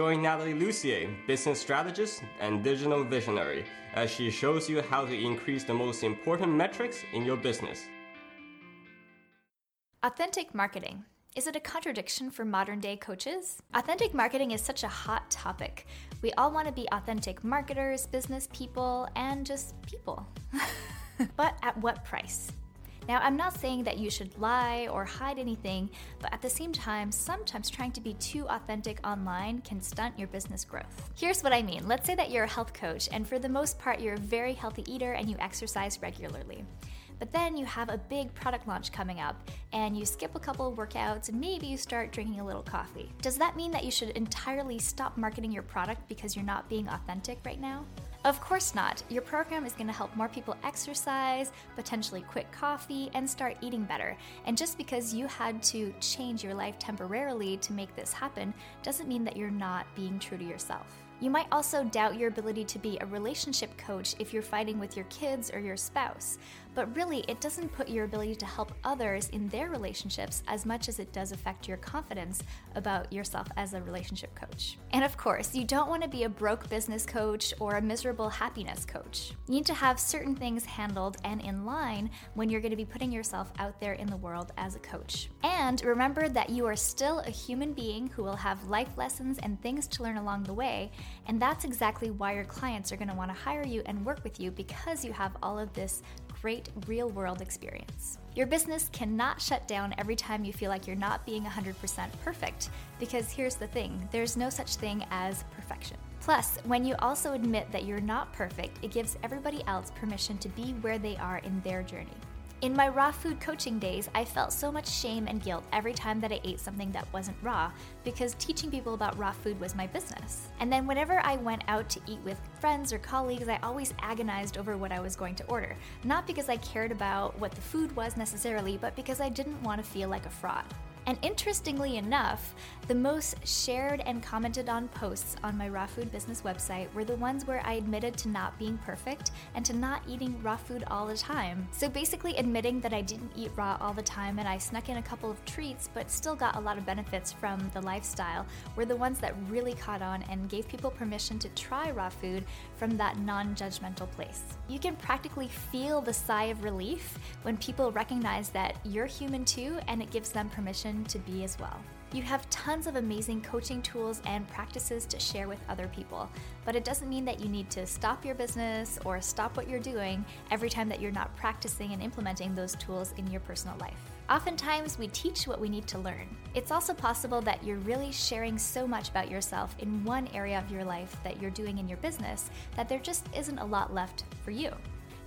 Join Natalie Lussier, business strategist and digital visionary, as she shows you how to increase the most important metrics in your business. Authentic marketing. Is it a contradiction for modern day coaches? Authentic marketing is such a hot topic. We all want to be authentic marketers, business people, and just people. but at what price? Now, I'm not saying that you should lie or hide anything, but at the same time, sometimes trying to be too authentic online can stunt your business growth. Here's what I mean let's say that you're a health coach, and for the most part, you're a very healthy eater and you exercise regularly. But then you have a big product launch coming up and you skip a couple of workouts and maybe you start drinking a little coffee. Does that mean that you should entirely stop marketing your product because you're not being authentic right now? Of course not. Your program is going to help more people exercise, potentially quit coffee, and start eating better. And just because you had to change your life temporarily to make this happen doesn't mean that you're not being true to yourself. You might also doubt your ability to be a relationship coach if you're fighting with your kids or your spouse. But really, it doesn't put your ability to help others in their relationships as much as it does affect your confidence about yourself as a relationship coach. And of course, you don't want to be a broke business coach or a miserable happiness coach. You need to have certain things handled and in line when you're going to be putting yourself out there in the world as a coach. And remember that you are still a human being who will have life lessons and things to learn along the way. And that's exactly why your clients are going to want to hire you and work with you because you have all of this great real world experience. Your business cannot shut down every time you feel like you're not being 100% perfect, because here's the thing there's no such thing as perfection. Plus, when you also admit that you're not perfect, it gives everybody else permission to be where they are in their journey. In my raw food coaching days, I felt so much shame and guilt every time that I ate something that wasn't raw because teaching people about raw food was my business. And then whenever I went out to eat with friends or colleagues, I always agonized over what I was going to order. Not because I cared about what the food was necessarily, but because I didn't want to feel like a fraud. And interestingly enough, the most shared and commented on posts on my raw food business website were the ones where I admitted to not being perfect and to not eating raw food all the time. So basically, admitting that I didn't eat raw all the time and I snuck in a couple of treats but still got a lot of benefits from the lifestyle were the ones that really caught on and gave people permission to try raw food from that non judgmental place. You can practically feel the sigh of relief when people recognize that you're human too and it gives them permission to be as well. You have tons of amazing coaching tools and practices to share with other people, but it doesn't mean that you need to stop your business or stop what you're doing every time that you're not practicing and implementing those tools in your personal life. Oftentimes, we teach what we need to learn. It's also possible that you're really sharing so much about yourself in one area of your life that you're doing in your business that there just isn't a lot left for you.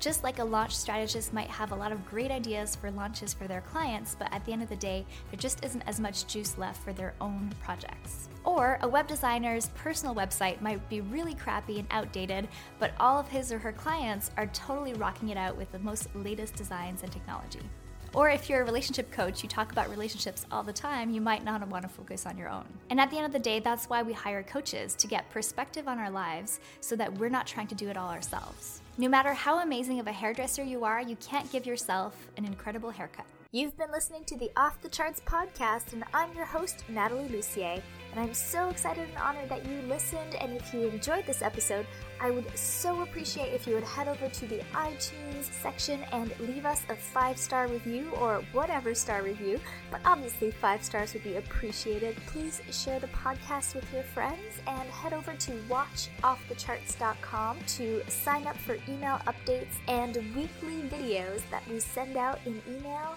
Just like a launch strategist might have a lot of great ideas for launches for their clients, but at the end of the day, there just isn't as much juice left for their own projects. Or a web designer's personal website might be really crappy and outdated, but all of his or her clients are totally rocking it out with the most latest designs and technology. Or if you're a relationship coach, you talk about relationships all the time, you might not want to focus on your own. And at the end of the day, that's why we hire coaches to get perspective on our lives so that we're not trying to do it all ourselves. No matter how amazing of a hairdresser you are, you can't give yourself an incredible haircut. You've been listening to the Off the Charts podcast, and I'm your host, Natalie Lussier. And I'm so excited and honored that you listened. And if you enjoyed this episode, I would so appreciate if you would head over to the iTunes section and leave us a five star review or whatever star review. But obviously, five stars would be appreciated. Please share the podcast with your friends and head over to watchoffthecharts.com to sign up for email updates and weekly videos that we send out in email